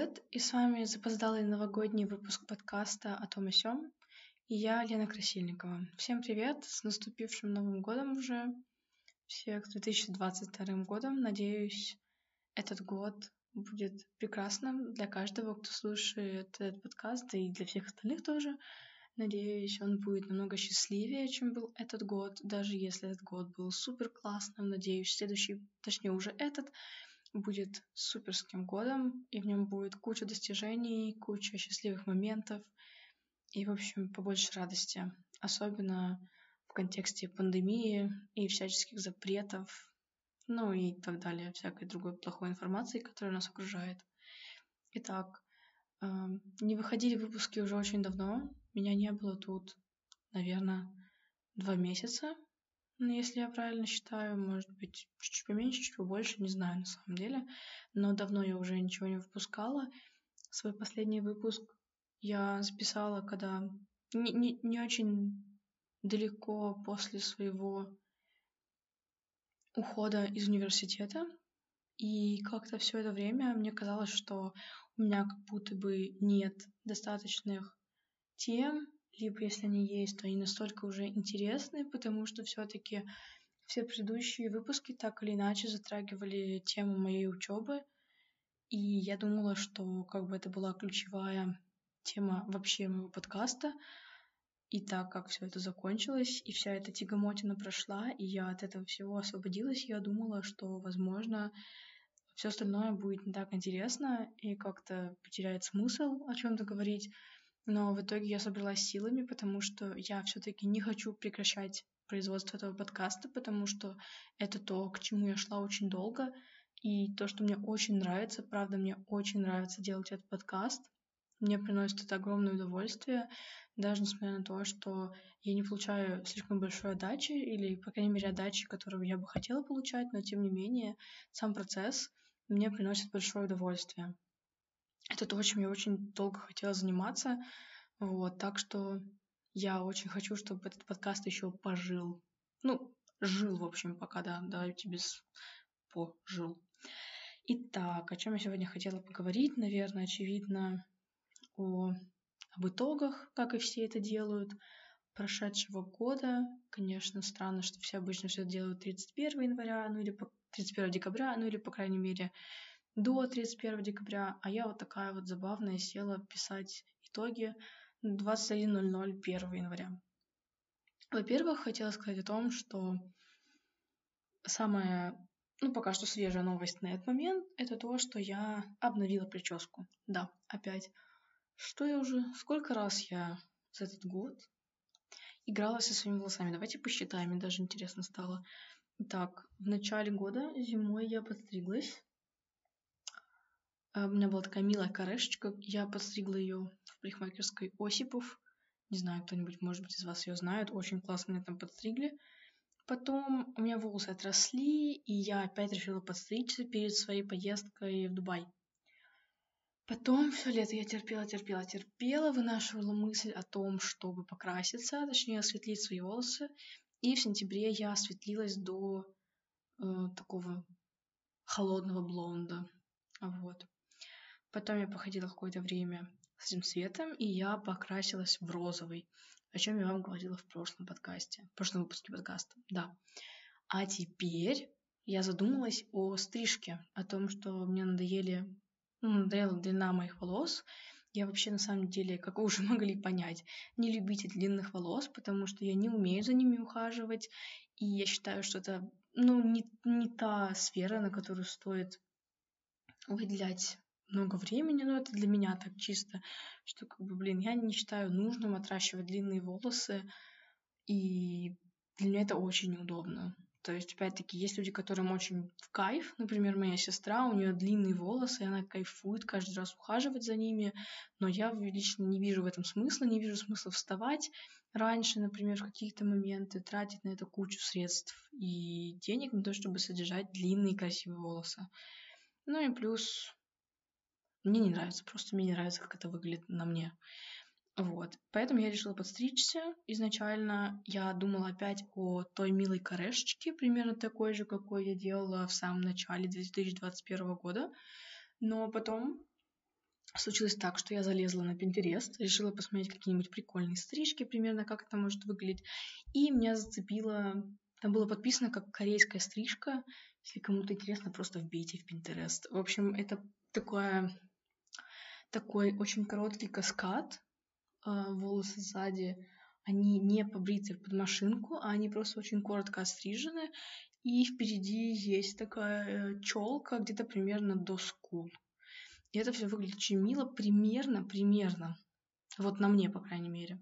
привет! И с вами запоздалый новогодний выпуск подкаста «О том и сём». И я, Лена Красильникова. Всем привет! С наступившим Новым годом уже! Всех с 2022 годом. Надеюсь, этот год будет прекрасным для каждого, кто слушает этот подкаст, да и для всех остальных тоже. Надеюсь, он будет намного счастливее, чем был этот год, даже если этот год был супер классным. Надеюсь, следующий, точнее уже этот, будет суперским годом, и в нем будет куча достижений, куча счастливых моментов и, в общем, побольше радости. Особенно в контексте пандемии и всяческих запретов, ну и так далее, всякой другой плохой информации, которая нас окружает. Итак, эм, не выходили выпуски уже очень давно. Меня не было тут, наверное, два месяца, ну, если я правильно считаю, может быть, чуть поменьше, чуть побольше, не знаю на самом деле. Но давно я уже ничего не выпускала. Свой последний выпуск я записала, когда не, не, не очень далеко после своего ухода из университета. И как-то все это время мне казалось, что у меня как будто бы нет достаточных тем, либо если они есть, то они настолько уже интересны, потому что все-таки все предыдущие выпуски так или иначе затрагивали тему моей учебы, и я думала, что как бы это была ключевая тема вообще моего подкаста. И так как все это закончилось, и вся эта тягомотина прошла, и я от этого всего освободилась, я думала, что, возможно, все остальное будет не так интересно и как-то потеряет смысл о чем-то говорить. Но в итоге я собралась силами, потому что я все-таки не хочу прекращать производство этого подкаста, потому что это то, к чему я шла очень долго, и то, что мне очень нравится, правда, мне очень нравится делать этот подкаст. Мне приносит это огромное удовольствие, даже несмотря на то, что я не получаю слишком большой отдачи, или, по крайней мере, отдачи, которую я бы хотела получать, но, тем не менее, сам процесс мне приносит большое удовольствие. Это то, чем я очень долго хотела заниматься. Вот, так что я очень хочу, чтобы этот подкаст еще пожил. Ну, жил, в общем, пока, да, давайте без пожил. Итак, о чем я сегодня хотела поговорить, наверное, очевидно, о, об итогах, как и все это делают, прошедшего года. Конечно, странно, что все обычно все делают 31 января, ну или 31 декабря, ну или, по крайней мере, до 31 декабря, а я вот такая вот забавная села писать итоги 21.00 1 января. Во-первых, хотела сказать о том, что самая, ну, пока что свежая новость на этот момент, это то, что я обновила прическу. Да, опять. Что я уже, сколько раз я за этот год играла со своими волосами? Давайте посчитаем, мне даже интересно стало. Так, в начале года, зимой я подстриглась. А, у меня была такая милая корешечка. Я подстригла ее в парикмахерской Осипов. Не знаю, кто-нибудь, может быть, из вас ее знает. Очень классно меня там подстригли. Потом у меня волосы отросли, и я опять решила подстричься перед своей поездкой в Дубай. Потом все лето я терпела, терпела, терпела, вынашивала мысль о том, чтобы покраситься, точнее осветлить свои волосы. И в сентябре я осветлилась до э, такого холодного блонда. Вот. Потом я походила какое-то время с этим цветом, и я покрасилась в розовый, о чем я вам говорила в прошлом подкасте, в прошлом выпуске подкаста, да. А теперь я задумалась о стрижке, о том, что мне надоели, ну, надоела длина моих волос. Я вообще на самом деле, как вы уже могли понять, не любитель длинных волос, потому что я не умею за ними ухаживать, и я считаю, что это ну, не, не та сфера, на которую стоит выделять много времени, но это для меня так чисто, что как бы, блин, я не считаю нужным отращивать длинные волосы, и для меня это очень неудобно. То есть, опять-таки, есть люди, которым очень в кайф. Например, моя сестра, у нее длинные волосы, и она кайфует каждый раз ухаживать за ними. Но я лично не вижу в этом смысла, не вижу смысла вставать раньше, например, в какие-то моменты, тратить на это кучу средств и денег на то, чтобы содержать длинные красивые волосы. Ну и плюс мне не нравится, просто мне не нравится, как это выглядит на мне. Вот. Поэтому я решила подстричься. Изначально я думала опять о той милой корешечке, примерно такой же, какой я делала в самом начале 2021 года. Но потом случилось так, что я залезла на Pinterest, решила посмотреть какие-нибудь прикольные стрижки, примерно как это может выглядеть, и меня зацепило, там было подписано как корейская стрижка, если кому-то интересно, просто вбейте в Pinterest. В общем, это такое, такой очень короткий каскад, а, волосы сзади, они не побриты под машинку, а они просто очень коротко острижены, и впереди есть такая э, челка где-то примерно до скул. И это все выглядит очень мило, примерно, примерно, вот на мне, по крайней мере,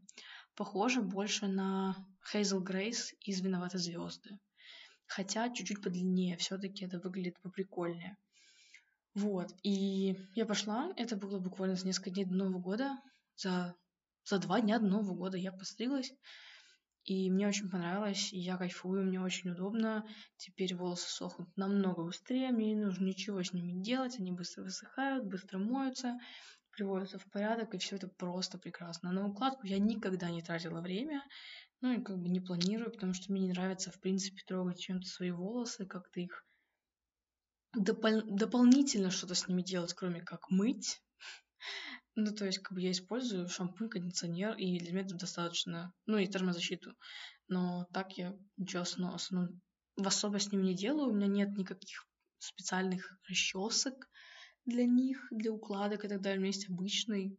похоже больше на Хейзел Грейс из «Виноваты звезды». Хотя чуть-чуть подлиннее, все-таки это выглядит поприкольнее. Вот, и я пошла, это было буквально за несколько дней до Нового года, за, за два дня до Нового года я постриглась, и мне очень понравилось, и я кайфую, мне очень удобно. Теперь волосы сохнут намного быстрее, мне не нужно ничего с ними делать, они быстро высыхают, быстро моются, приводятся в порядок, и все это просто прекрасно. На укладку я никогда не тратила время, ну и как бы не планирую, потому что мне не нравится, в принципе, трогать чем-то свои волосы, как-то их допол- дополнительно что-то с ними делать, кроме как мыть. Ну, то есть, как бы я использую шампунь, кондиционер, и для меня это достаточно, ну, и термозащиту. Но так я ничего основного в особо с ним не делаю. У меня нет никаких специальных расчесок для них, для укладок и так далее. У меня есть обычный,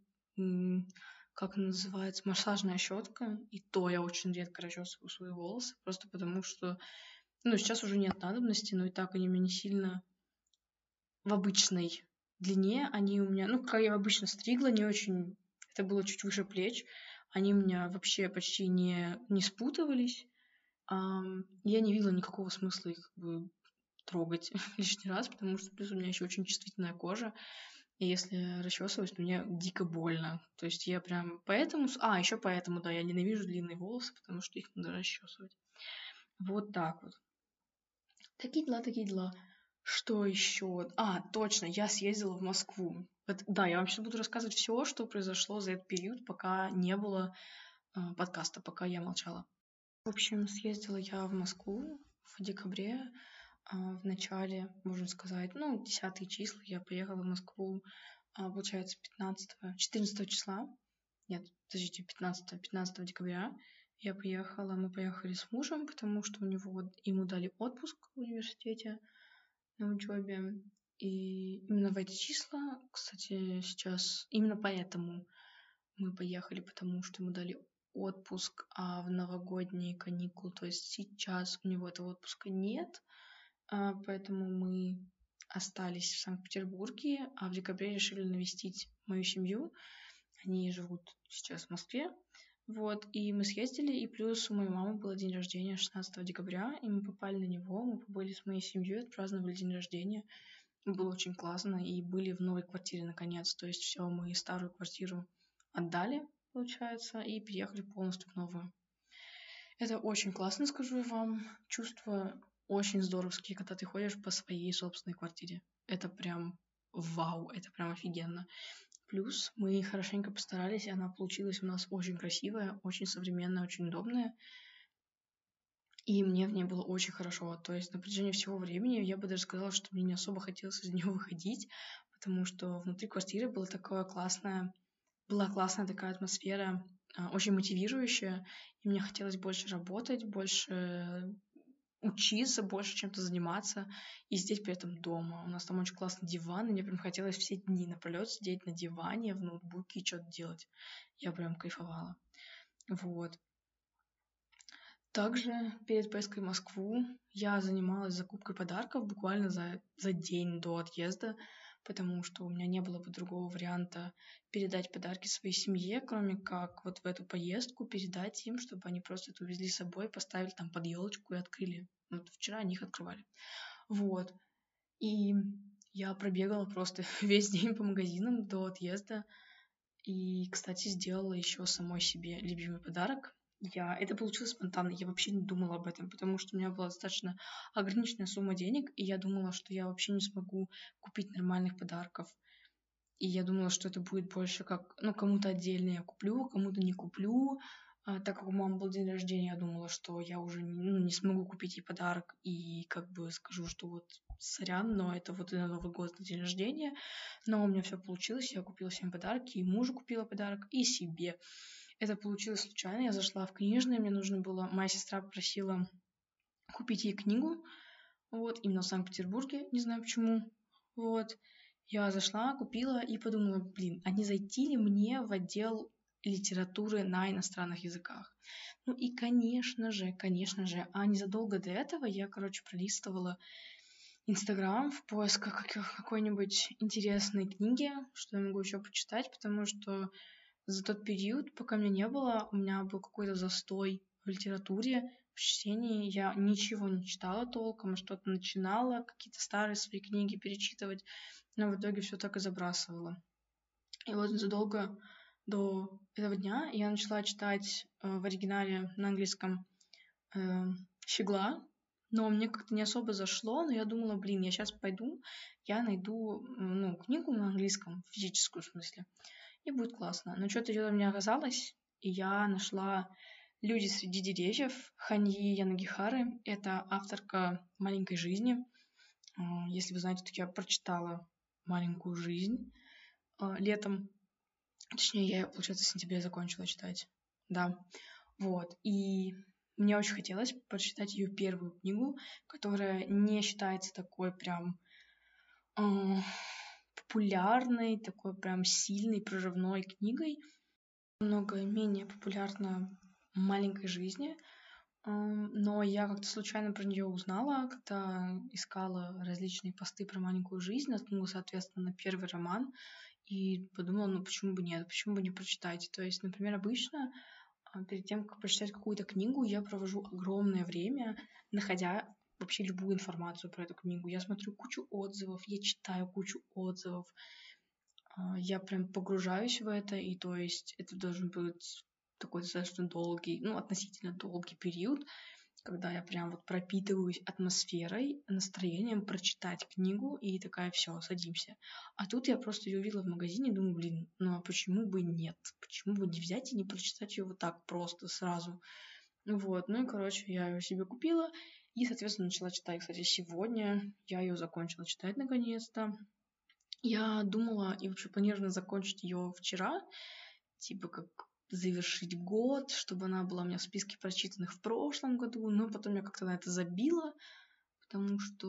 как называется, массажная щетка. И то я очень редко расчесываю свои волосы, просто потому что, ну, сейчас уже нет надобности, но и так они меня не сильно в обычной длине они у меня, ну, как я обычно стригла, не очень, это было чуть выше плеч, они у меня вообще почти не, не спутывались. Um, я не видела никакого смысла их как бы, трогать лишний раз, потому что плюс у меня еще очень чувствительная кожа. И если расчесывать, то мне дико больно. То есть я прям поэтому... А, еще поэтому, да, я ненавижу длинные волосы, потому что их надо расчесывать. Вот так вот. Такие дела, такие дела. Что еще? А, точно, я съездила в Москву. Вот, да, я вам сейчас буду рассказывать все, что произошло за этот период, пока не было э, подкаста, пока я молчала. В общем, съездила я в Москву в декабре, э, в начале, можно сказать, ну, 10 числа я поехала в Москву, э, получается, 15 14 числа. Нет, подождите, 15 15 декабря я поехала, мы поехали с мужем, потому что у него, ему дали отпуск в университете, на учебе. И именно в эти числа, кстати, сейчас именно поэтому мы поехали, потому что мы дали отпуск, а в новогодние каникулы, то есть сейчас у него этого отпуска нет, а, поэтому мы остались в Санкт-Петербурге, а в декабре решили навестить мою семью. Они живут сейчас в Москве, вот, и мы съездили, и плюс у моей мамы был день рождения 16 декабря, и мы попали на него, мы побыли с моей семьей, отпраздновали день рождения. Было очень классно, и были в новой квартире наконец. То есть все, мы старую квартиру отдали, получается, и переехали полностью в новую. Это очень классно, скажу я вам. Чувства очень здоровские, когда ты ходишь по своей собственной квартире. Это прям вау, это прям офигенно. Плюс мы хорошенько постарались, и она получилась у нас очень красивая, очень современная, очень удобная. И мне в ней было очень хорошо. То есть на протяжении всего времени я бы даже сказала, что мне не особо хотелось из нее выходить, потому что внутри квартиры была такое классная, была классная такая атмосфера, а, очень мотивирующая, и мне хотелось больше работать, больше учиться, больше чем-то заниматься и сидеть при этом дома. У нас там очень классный диван, и мне прям хотелось все дни напролет сидеть на диване, в ноутбуке и что-то делать. Я прям кайфовала. Вот. Также перед поездкой в Москву я занималась закупкой подарков буквально за, за день до отъезда потому что у меня не было бы другого варианта передать подарки своей семье, кроме как вот в эту поездку передать им, чтобы они просто это увезли с собой, поставили там под елочку и открыли. Вот вчера они их открывали. Вот. И я пробегала просто весь день по магазинам до отъезда. И, кстати, сделала еще самой себе любимый подарок я это получилось спонтанно, я вообще не думала об этом, потому что у меня была достаточно ограниченная сумма денег, и я думала, что я вообще не смогу купить нормальных подарков. И я думала, что это будет больше как, ну, кому-то отдельно я куплю, кому-то не куплю, А, так как у мамы был день рождения, я думала, что я уже ну, не смогу купить ей подарок и как бы скажу, что вот сорян, но это вот и на Новый год, на день рождения. Но у меня все получилось, я купила всем подарки, и мужу купила подарок, и себе. Это получилось случайно, я зашла в книжный, мне нужно было, моя сестра попросила купить ей книгу, вот, именно в Санкт-Петербурге, не знаю почему, вот. Я зашла, купила и подумала, блин, а не зайти ли мне в отдел литературы на иностранных языках? Ну и, конечно же, конечно же, а незадолго до этого я, короче, пролистывала Инстаграм в поисках какой-нибудь интересной книги, что я могу еще почитать, потому что за тот период, пока меня не было, у меня был какой-то застой в литературе, в чтении. Я ничего не читала толком, что-то начинала, какие-то старые свои книги перечитывать, но в итоге все так и забрасывала. И вот задолго до этого дня я начала читать э, в оригинале на английском э, «Щегла», но мне как-то не особо зашло, но я думала, блин, я сейчас пойду, я найду ну, книгу на английском, физическую в смысле, и будет классно. Но что-то что-то мне оказалось, и я нашла «Люди среди деревьев» Ханьи Янагихары. Это авторка «Маленькой жизни». А, если вы знаете, то я прочитала «Маленькую жизнь» а, летом. Точнее, я, получается, в сентябре закончила читать. Да. Вот. И мне очень хотелось прочитать ее первую книгу, которая не считается такой прям э, популярной, такой прям сильной, прорывной книгой. Много менее популярна маленькой жизни. Но я как-то случайно про нее узнала, когда искала различные посты про маленькую жизнь, наткнулась, соответственно, на первый роман и подумала, ну почему бы нет, почему бы не прочитать. То есть, например, обычно а, перед тем, как прочитать какую-то книгу, я провожу огромное время, находя вообще любую информацию про эту книгу. Я смотрю кучу отзывов, я читаю кучу отзывов, а, я прям погружаюсь в это, и то есть это должен быть такой достаточно долгий, ну, относительно долгий период, когда я прям вот пропитываюсь атмосферой, настроением прочитать книгу и такая, все, садимся. А тут я просто ее увидела в магазине думаю, блин, ну а почему бы нет? Почему бы не взять и не прочитать ее вот так просто сразу? Вот, ну и, короче, я ее себе купила и, соответственно, начала читать. Кстати, сегодня я ее закончила читать наконец-то. Я думала и вообще планировала закончить ее вчера, типа как завершить год, чтобы она была у меня в списке прочитанных в прошлом году, но потом я как-то на это забила, потому что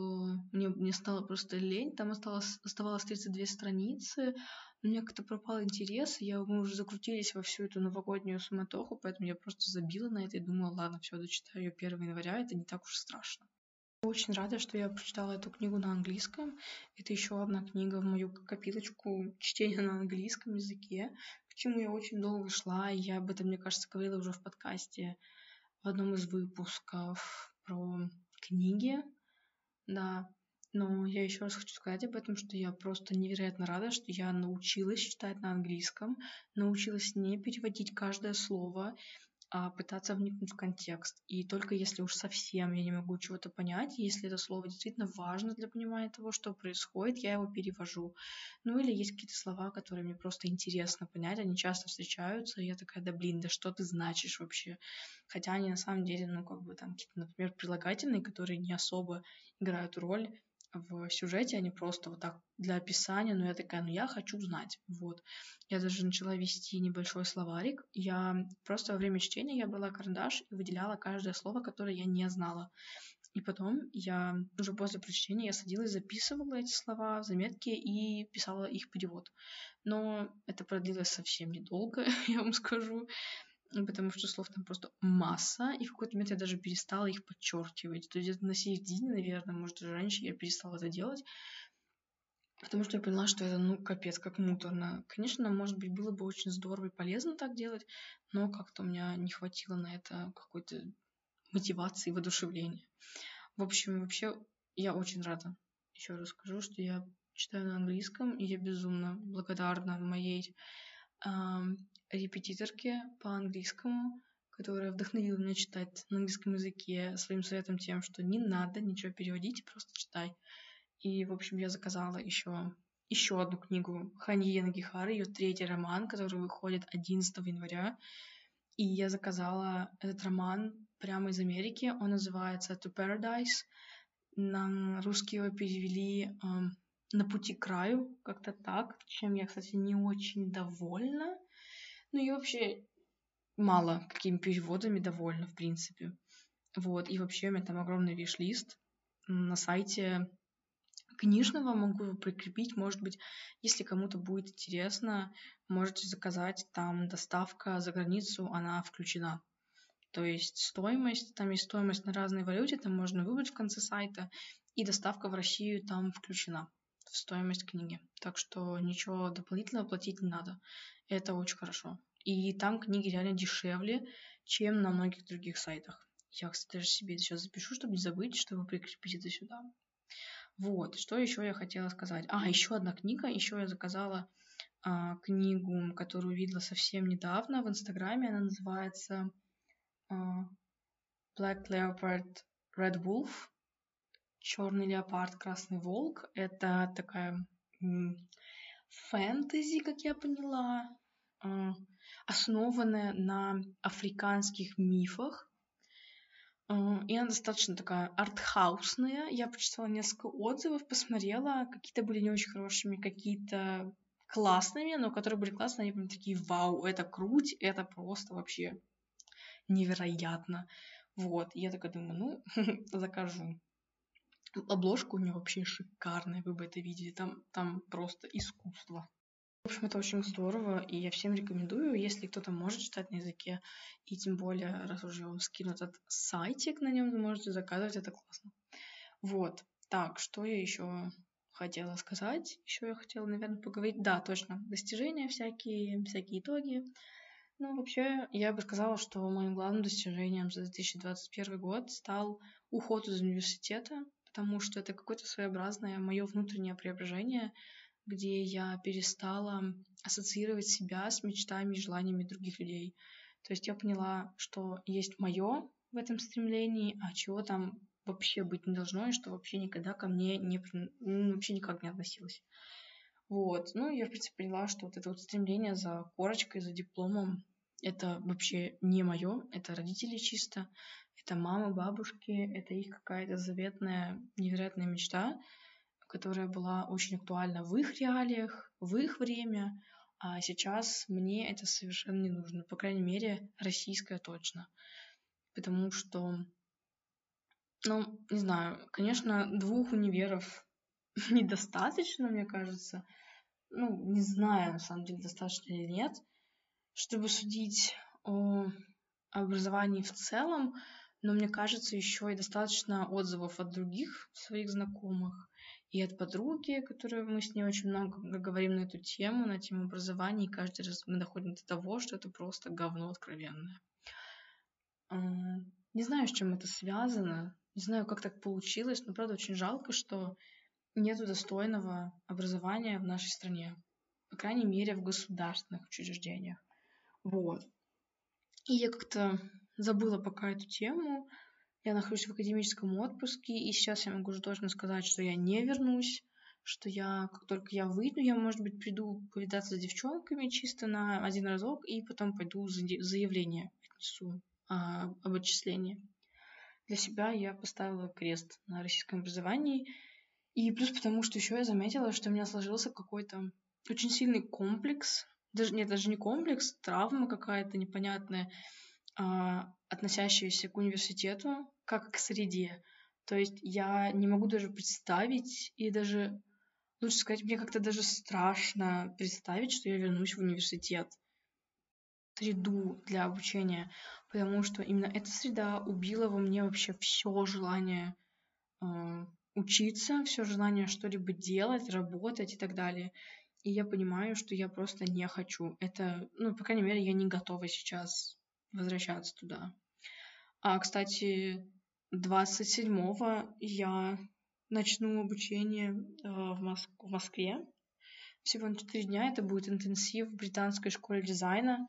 мне, мне стало просто лень, там осталось, оставалось 32 страницы, у меня как-то пропал интерес, я, мы уже закрутились во всю эту новогоднюю суматоху, поэтому я просто забила на это и думала, ладно, все, дочитаю ее 1 января, это не так уж страшно. Очень рада, что я прочитала эту книгу на английском. Это еще одна книга в мою копилочку чтения на английском языке, к чему я очень долго шла. И я об этом, мне кажется, говорила уже в подкасте в одном из выпусков про книги. Да, но я еще раз хочу сказать об этом, что я просто невероятно рада, что я научилась читать на английском, научилась не переводить каждое слово, пытаться вникнуть в контекст. И только если уж совсем я не могу чего-то понять, если это слово действительно важно для понимания того, что происходит, я его перевожу. Ну или есть какие-то слова, которые мне просто интересно понять, они часто встречаются, и я такая, да блин, да что ты значишь вообще? Хотя они на самом деле, ну как бы там какие-то, например, прилагательные, которые не особо играют роль, в сюжете, а не просто вот так для описания, но я такая, ну я хочу знать, вот. Я даже начала вести небольшой словарик, я просто во время чтения я брала карандаш и выделяла каждое слово, которое я не знала. И потом я уже после прочтения я садилась, записывала эти слова в заметки и писала их перевод. Но это продлилось совсем недолго, я вам скажу потому что слов там просто масса, и в какой-то момент я даже перестала их подчеркивать. То есть где-то на середине, наверное, может, даже раньше я перестала это делать, потому что я поняла, что это, ну, капец, как муторно. Конечно, может быть, было бы очень здорово и полезно так делать, но как-то у меня не хватило на это какой-то мотивации воодушевления. В общем, вообще, я очень рада. Еще раз скажу, что я читаю на английском, и я безумно благодарна моей репетиторке по английскому, которая вдохновила меня читать на английском языке своим советом тем, что не надо ничего переводить, просто читай. И, в общем, я заказала еще еще одну книгу Ханьи Нагихары, ее третий роман, который выходит 11 января. и я заказала этот роман прямо из Америки. Он называется To Paradise. На русский его перевели эм, «На пути к краю», как-то так, чем я, кстати, не очень довольна. Ну и вообще мало какими переводами довольна, в принципе. Вот, и вообще у меня там огромный виш-лист на сайте книжного могу его прикрепить, может быть, если кому-то будет интересно, можете заказать, там доставка за границу, она включена. То есть стоимость, там есть стоимость на разной валюте, там можно выбрать в конце сайта, и доставка в Россию там включена в стоимость книги. Так что ничего дополнительного платить не надо. Это очень хорошо. И там книги реально дешевле, чем на многих других сайтах. Я, кстати, даже себе сейчас запишу, чтобы не забыть, чтобы прикрепить это сюда. Вот, что еще я хотела сказать? А, еще одна книга. Еще я заказала а, книгу, которую видела совсем недавно в Инстаграме. Она называется а, Black Leopard Red Wolf. Черный леопард, красный волк. Это такая фэнтези, как я поняла, а, основанная на африканских мифах. А, и она достаточно такая артхаусная. Я прочитала несколько отзывов, посмотрела. Какие-то были не очень хорошими, какие-то классными, но которые были классные, они прям такие, вау, это круть, это просто вообще невероятно. Вот, я такая думаю, ну, закажу. Обложка у нее вообще шикарная, вы бы это видели, там, там просто искусство. В общем, это очень здорово, и я всем рекомендую, если кто-то может читать на языке, и тем более, раз уже я вам скину этот сайтик, на нем вы можете заказывать, это классно. Вот. Так, что я еще хотела сказать? Еще я хотела, наверное, поговорить. Да, точно, достижения всякие, всякие итоги. Ну, вообще, я бы сказала, что моим главным достижением за 2021 год стал уход из университета, потому что это какое-то своеобразное мое внутреннее преображение, где я перестала ассоциировать себя с мечтами и желаниями других людей. То есть я поняла, что есть мое в этом стремлении, а чего там вообще быть не должно, и что вообще никогда ко мне не, ну, вообще никак не относилось. Вот. Ну, я, в принципе, поняла, что вот это вот стремление за корочкой, за дипломом, это вообще не мое, это родители чисто, это мама, бабушки, это их какая-то заветная, невероятная мечта, которая была очень актуальна в их реалиях, в их время, а сейчас мне это совершенно не нужно, по крайней мере, российское точно. Потому что, ну, не знаю, конечно, двух универов недостаточно, мне кажется. Ну, не знаю, на самом деле, достаточно или нет чтобы судить о образовании в целом, но мне кажется, еще и достаточно отзывов от других своих знакомых и от подруги, которые мы с ней очень много говорим на эту тему, на тему образования, и каждый раз мы доходим до того, что это просто говно откровенное. А, не знаю, с чем это связано, не знаю, как так получилось, но правда очень жалко, что нету достойного образования в нашей стране, по крайней мере, в государственных учреждениях. Вот. И я как-то забыла пока эту тему. Я нахожусь в академическом отпуске, и сейчас я могу уже точно сказать, что я не вернусь, что я, как только я выйду, я, может быть, приду повидаться с девчонками чисто на один разок, и потом пойду заявление отнесу а, об отчислении. Для себя я поставила крест на российском образовании, и плюс потому, что еще я заметила, что у меня сложился какой-то очень сильный комплекс даже нет, даже не комплекс, травма какая-то непонятная, а, относящаяся к университету, как к среде. То есть я не могу даже представить и даже, лучше сказать, мне как-то даже страшно представить, что я вернусь в университет, среду для обучения, потому что именно эта среда убила во мне вообще все желание э, учиться, все желание что-либо делать, работать и так далее. И я понимаю, что я просто не хочу. Это, ну, по крайней мере, я не готова сейчас возвращаться туда. А, кстати, 27-го я начну обучение э, в, Моск- в Москве. Всего на 4 дня. Это будет интенсив в британской школе дизайна.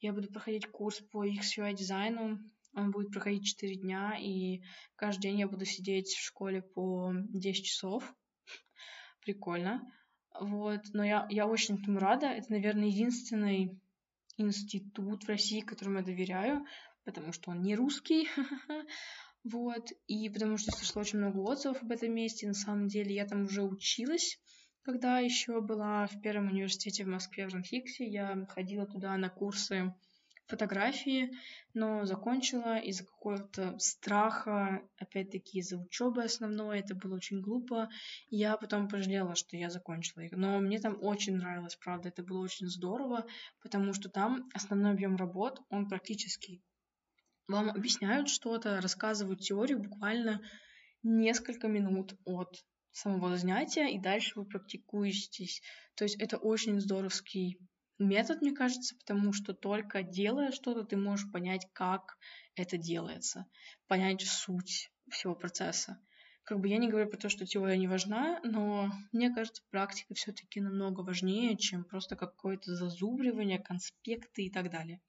Я буду проходить курс по XUI дизайну. Он будет проходить 4 дня, и каждый день я буду сидеть в школе по 10 часов. Прикольно. Вот, но я, я очень этому рада. Это, наверное, единственный институт в России, которому я доверяю, потому что он не русский. Вот. И потому что слышала очень много отзывов об этом месте. На самом деле я там уже училась, когда еще была в первом университете в Москве, в Ранхиксе. Я ходила туда на курсы фотографии, но закончила из-за какого-то страха, опять-таки из-за учебы основной, это было очень глупо. Я потом пожалела, что я закончила их. Но мне там очень нравилось, правда, это было очень здорово, потому что там основной объем работ, он практически вам объясняют что-то, рассказывают теорию буквально несколько минут от самого занятия, и дальше вы практикуетесь. То есть это очень здоровский метод, мне кажется, потому что только делая что-то, ты можешь понять, как это делается, понять суть всего процесса. Как бы я не говорю про то, что теория не важна, но мне кажется, практика все-таки намного важнее, чем просто какое-то зазубривание, конспекты и так далее.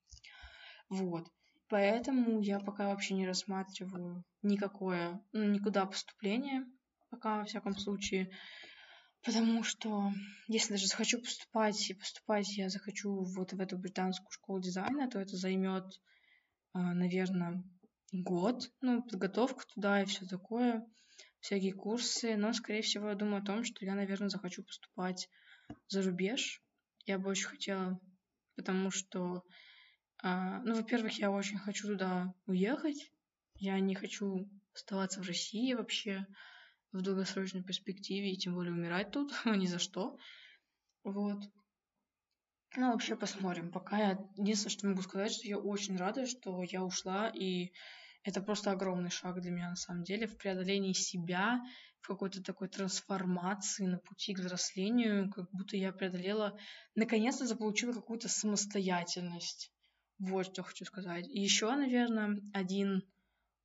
Вот. Поэтому я пока вообще не рассматриваю никакое, ну, никуда поступление, пока, во всяком случае. Потому что если даже захочу поступать, и поступать я захочу вот в эту британскую школу дизайна, то это займет, а, наверное, год, ну, подготовка туда и все такое, всякие курсы. Но, скорее всего, я думаю о том, что я, наверное, захочу поступать за рубеж. Я бы очень хотела, потому что а, ну, во-первых, я очень хочу туда уехать. Я не хочу оставаться в России вообще в долгосрочной перспективе, и тем более умирать тут, ни за что. Вот. Ну, вообще посмотрим. Пока я... Единственное, что могу сказать, что я очень рада, что я ушла, и это просто огромный шаг для меня на самом деле в преодолении себя, в какой-то такой трансформации на пути к взрослению, как будто я преодолела, наконец-то заполучила какую-то самостоятельность. Вот что хочу сказать. И еще, наверное, один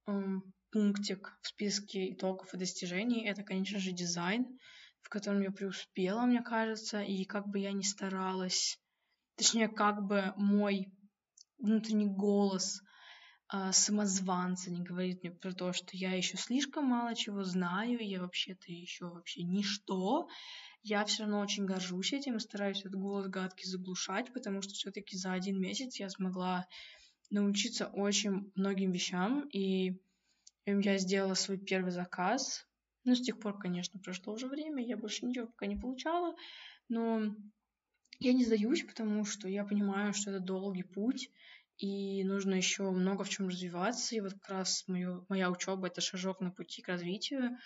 эм, пунктик в списке итогов и достижений это, конечно же, дизайн, в котором я преуспела, мне кажется, и как бы я ни старалась, точнее, как бы мой внутренний голос э, самозванца не говорит мне про то, что я еще слишком мало чего знаю, я вообще-то еще вообще ничто, я все равно очень горжусь этим и стараюсь этот голос гадкий заглушать, потому что все-таки за один месяц я смогла научиться очень многим вещам, и я сделала свой первый заказ. Ну, с тех пор, конечно, прошло уже время, я больше ничего пока не получала, но я не сдаюсь, потому что я понимаю, что это долгий путь, и нужно еще много в чем развиваться. И вот как раз мою, моя учеба это шажок на пути к развитию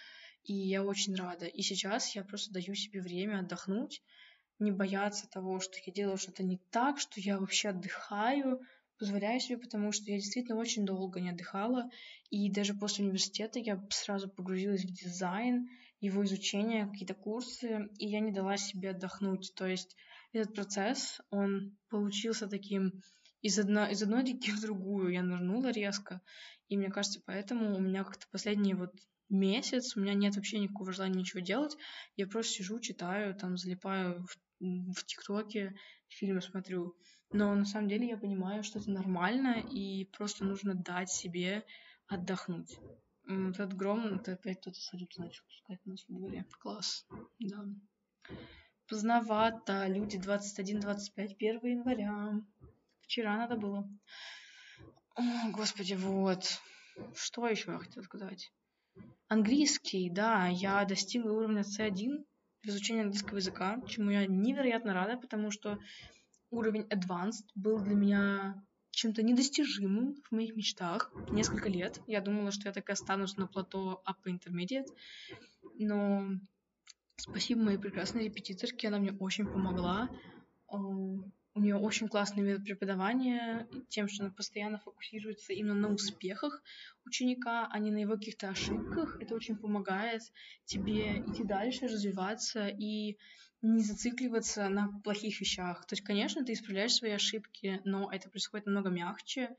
и я очень рада. И сейчас я просто даю себе время отдохнуть, не бояться того, что я делаю что-то не так, что я вообще отдыхаю, позволяю себе, потому что я действительно очень долго не отдыхала, и даже после университета я сразу погрузилась в дизайн, его изучение, какие-то курсы, и я не дала себе отдохнуть. То есть этот процесс, он получился таким из, одно, из одной реки в другую. Я нырнула резко, и мне кажется, поэтому у меня как-то последние вот месяц, у меня нет вообще никакого желания ничего делать. Я просто сижу, читаю, там залипаю в, в ТикТоке, фильмы смотрю. Но на самом деле я понимаю, что это нормально, и просто нужно дать себе отдохнуть. Этот гром, это опять кто-то салют начал пускать нас во дворе. Класс, да. Поздновато. Люди 21-25, 1 января. Вчера надо было. О, господи, вот. Что еще я хотела сказать? Английский, да, я достигла уровня C1 в изучении английского языка, чему я невероятно рада, потому что уровень Advanced был для меня чем-то недостижимым в моих мечтах несколько лет. Я думала, что я так и останусь на плато Upper Intermediate, но спасибо моей прекрасной репетиторке, она мне очень помогла. У нее очень классный метод преподавания, тем, что она постоянно фокусируется именно на успехах ученика, а не на его каких-то ошибках. Это очень помогает тебе идти дальше, развиваться и не зацикливаться на плохих вещах. То есть, конечно, ты исправляешь свои ошибки, но это происходит намного мягче,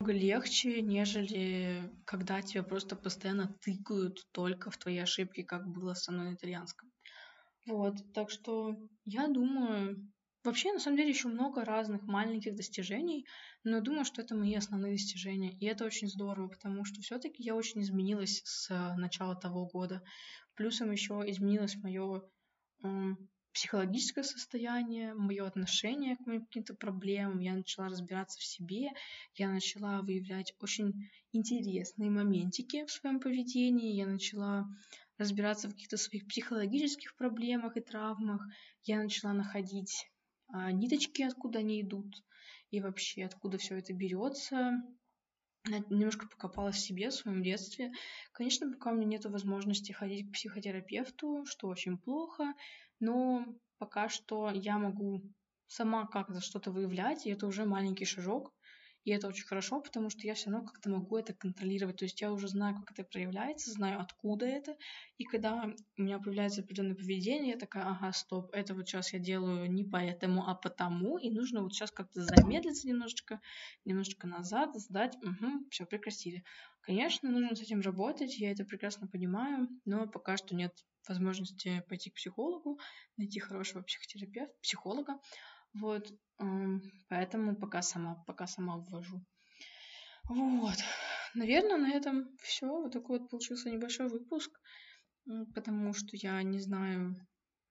намного легче, нежели когда тебя просто постоянно тыкают только в твои ошибки, как было со мной на итальянском. Вот, так что я думаю, Вообще, на самом деле, еще много разных маленьких достижений, но я думаю, что это мои основные достижения. И это очень здорово, потому что все-таки я очень изменилась с начала того года. Плюсом еще изменилось мое психологическое состояние, мое отношение к моим каким-то проблемам, я начала разбираться в себе, я начала выявлять очень интересные моментики в своем поведении, я начала разбираться в каких-то своих психологических проблемах и травмах, я начала находить ниточки, откуда они идут, и вообще откуда все это берется. Немножко покопалась в себе, в своем детстве. Конечно, пока у меня нет возможности ходить к психотерапевту, что очень плохо, но пока что я могу сама как-то что-то выявлять, и это уже маленький шажок. И это очень хорошо, потому что я все равно как-то могу это контролировать. То есть я уже знаю, как это проявляется, знаю, откуда это. И когда у меня появляется определенное поведение, я такая, ага, стоп, это вот сейчас я делаю не поэтому, а потому. И нужно вот сейчас как-то замедлиться немножечко, немножечко назад, сдать, угу, все, прекратили. Конечно, нужно с этим работать, я это прекрасно понимаю, но пока что нет возможности пойти к психологу, найти хорошего психотерапевта, психолога. Вот, поэтому пока сама, пока сама ввожу. Вот. Наверное, на этом все. Вот такой вот получился небольшой выпуск, потому что я не знаю,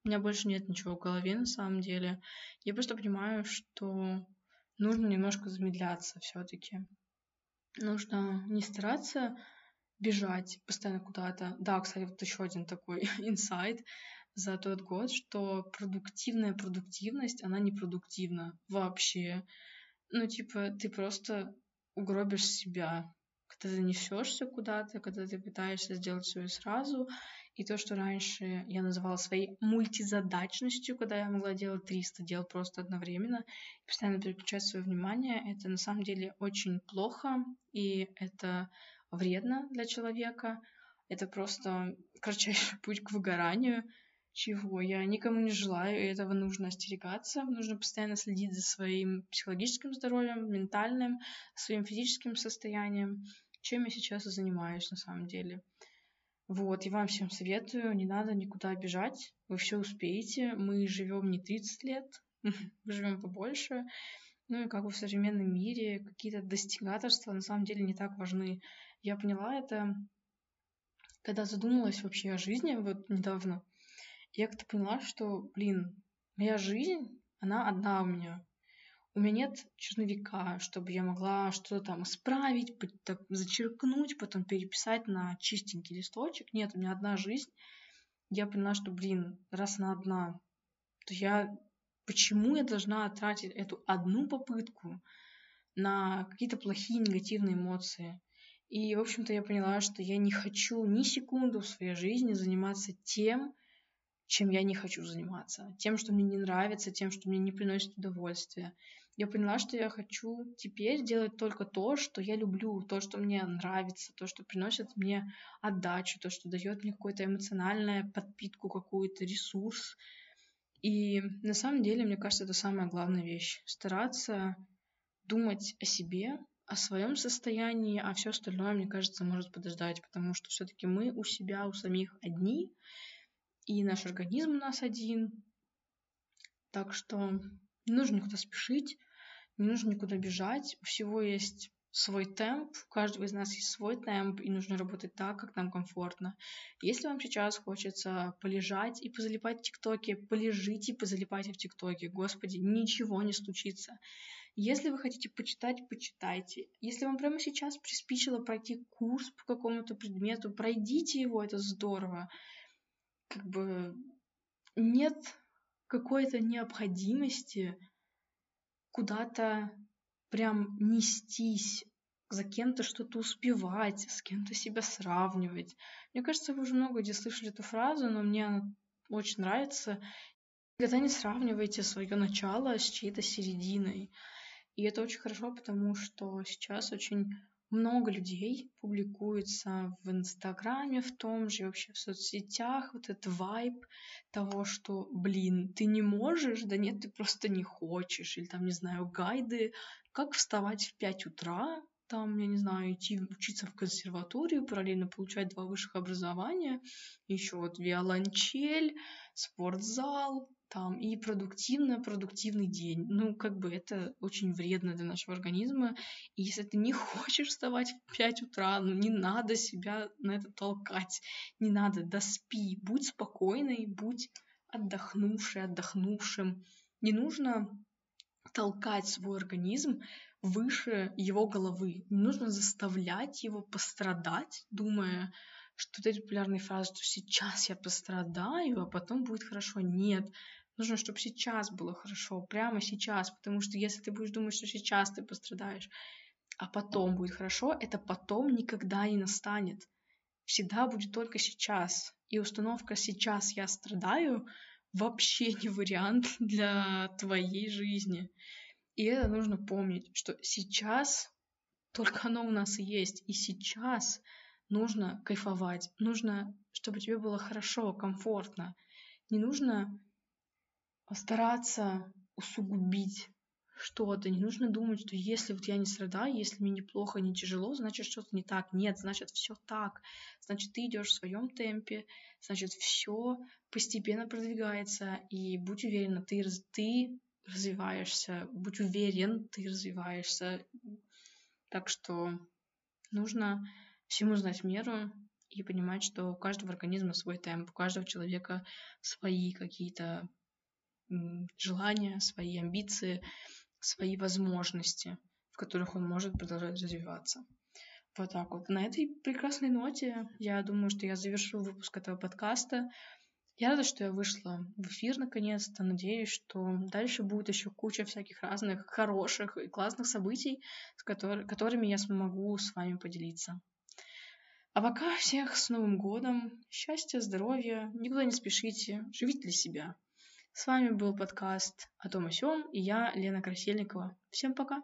у меня больше нет ничего в голове на самом деле. Я просто понимаю, что нужно немножко замедляться все-таки. Нужно не стараться бежать постоянно куда-то. Да, кстати, вот еще один такой инсайт за тот год, что продуктивная продуктивность, она не продуктивна вообще. Ну, типа, ты просто угробишь себя, когда ты несешься куда-то, когда ты пытаешься сделать все сразу. И то, что раньше я называла своей мультизадачностью, когда я могла делать 300 дел просто одновременно, постоянно переключать свое внимание, это на самом деле очень плохо, и это вредно для человека. Это просто кратчайший путь к выгоранию, чего я никому не желаю, и этого нужно остерегаться. Нужно постоянно следить за своим психологическим здоровьем, ментальным, своим физическим состоянием, чем я сейчас и занимаюсь на самом деле. Вот, и вам всем советую, не надо никуда бежать, вы все успеете. Мы живем не 30 лет, мы живем побольше. Ну и как бы в современном мире какие-то достигаторства на самом деле не так важны. Я поняла это, когда задумалась вообще о жизни, вот недавно. Я как-то поняла, что, блин, моя жизнь, она одна у меня. У меня нет черновика, чтобы я могла что-то там исправить, так, зачеркнуть, потом переписать на чистенький листочек. Нет, у меня одна жизнь. Я поняла, что, блин, раз она одна, то я... Почему я должна тратить эту одну попытку на какие-то плохие негативные эмоции? И, в общем-то, я поняла, что я не хочу ни секунду в своей жизни заниматься тем, чем я не хочу заниматься, тем, что мне не нравится, тем, что мне не приносит удовольствия. Я поняла, что я хочу теперь делать только то, что я люблю, то, что мне нравится, то, что приносит мне отдачу, то, что дает мне какую-то эмоциональную подпитку, какую-то ресурс. И на самом деле, мне кажется, это самая главная вещь. Стараться думать о себе, о своем состоянии, а все остальное, мне кажется, может подождать, потому что все-таки мы у себя, у самих одни, и наш организм у нас один. Так что не нужно никуда спешить, не нужно никуда бежать. У всего есть свой темп, у каждого из нас есть свой темп, и нужно работать так, как нам комфортно. Если вам сейчас хочется полежать и позалипать в ТикТоке, полежите и позалипайте в ТикТоке. Господи, ничего не случится. Если вы хотите почитать, почитайте. Если вам прямо сейчас приспичило пройти курс по какому-то предмету, пройдите его, это здорово. Как бы нет какой-то необходимости куда-то прям нестись, за кем-то что-то успевать, с кем-то себя сравнивать. Мне кажется, вы уже много где слышали эту фразу, но мне она очень нравится. Никогда не сравнивайте свое начало с чьей-то серединой. И это очень хорошо, потому что сейчас очень много людей публикуется в Инстаграме, в том же, вообще в соцсетях, вот этот вайб того, что, блин, ты не можешь, да нет, ты просто не хочешь, или там, не знаю, гайды, как вставать в 5 утра, там, я не знаю, идти учиться в консерваторию, параллельно получать два высших образования, еще вот виолончель, спортзал, там, и продуктивно, продуктивный день. Ну, как бы это очень вредно для нашего организма. И если ты не хочешь вставать в 5 утра, ну, не надо себя на это толкать. Не надо, да спи, будь спокойной, будь отдохнувший, отдохнувшим. Не нужно толкать свой организм выше его головы. Не нужно заставлять его пострадать, думая, что вот эти фразы, что сейчас я пострадаю, а потом будет хорошо. Нет, нужно, чтобы сейчас было хорошо, прямо сейчас, потому что если ты будешь думать, что сейчас ты пострадаешь, а потом будет хорошо, это потом никогда не настанет. Всегда будет только сейчас. И установка «сейчас я страдаю» вообще не вариант для твоей жизни. И это нужно помнить, что сейчас только оно у нас и есть. И сейчас нужно кайфовать, нужно, чтобы тебе было хорошо, комфортно. Не нужно стараться усугубить что-то. Не нужно думать, что если вот я не страдаю, если мне неплохо, не тяжело, значит что-то не так. Нет, значит все так. Значит ты идешь в своем темпе, значит все постепенно продвигается. И будь уверена, ты, ты развиваешься, будь уверен, ты развиваешься. Так что нужно всему знать меру и понимать, что у каждого организма свой темп, у каждого человека свои какие-то желания, свои амбиции, свои возможности, в которых он может продолжать развиваться. Вот так вот. На этой прекрасной ноте я думаю, что я завершу выпуск этого подкаста. Я рада, что я вышла в эфир наконец-то. Надеюсь, что дальше будет еще куча всяких разных хороших и классных событий, с который, которыми я смогу с вами поделиться. А пока всех с Новым годом. Счастья, здоровья. Никуда не спешите. Живите для себя. С вами был подкаст о том о сём, и я, Лена Красильникова. Всем пока!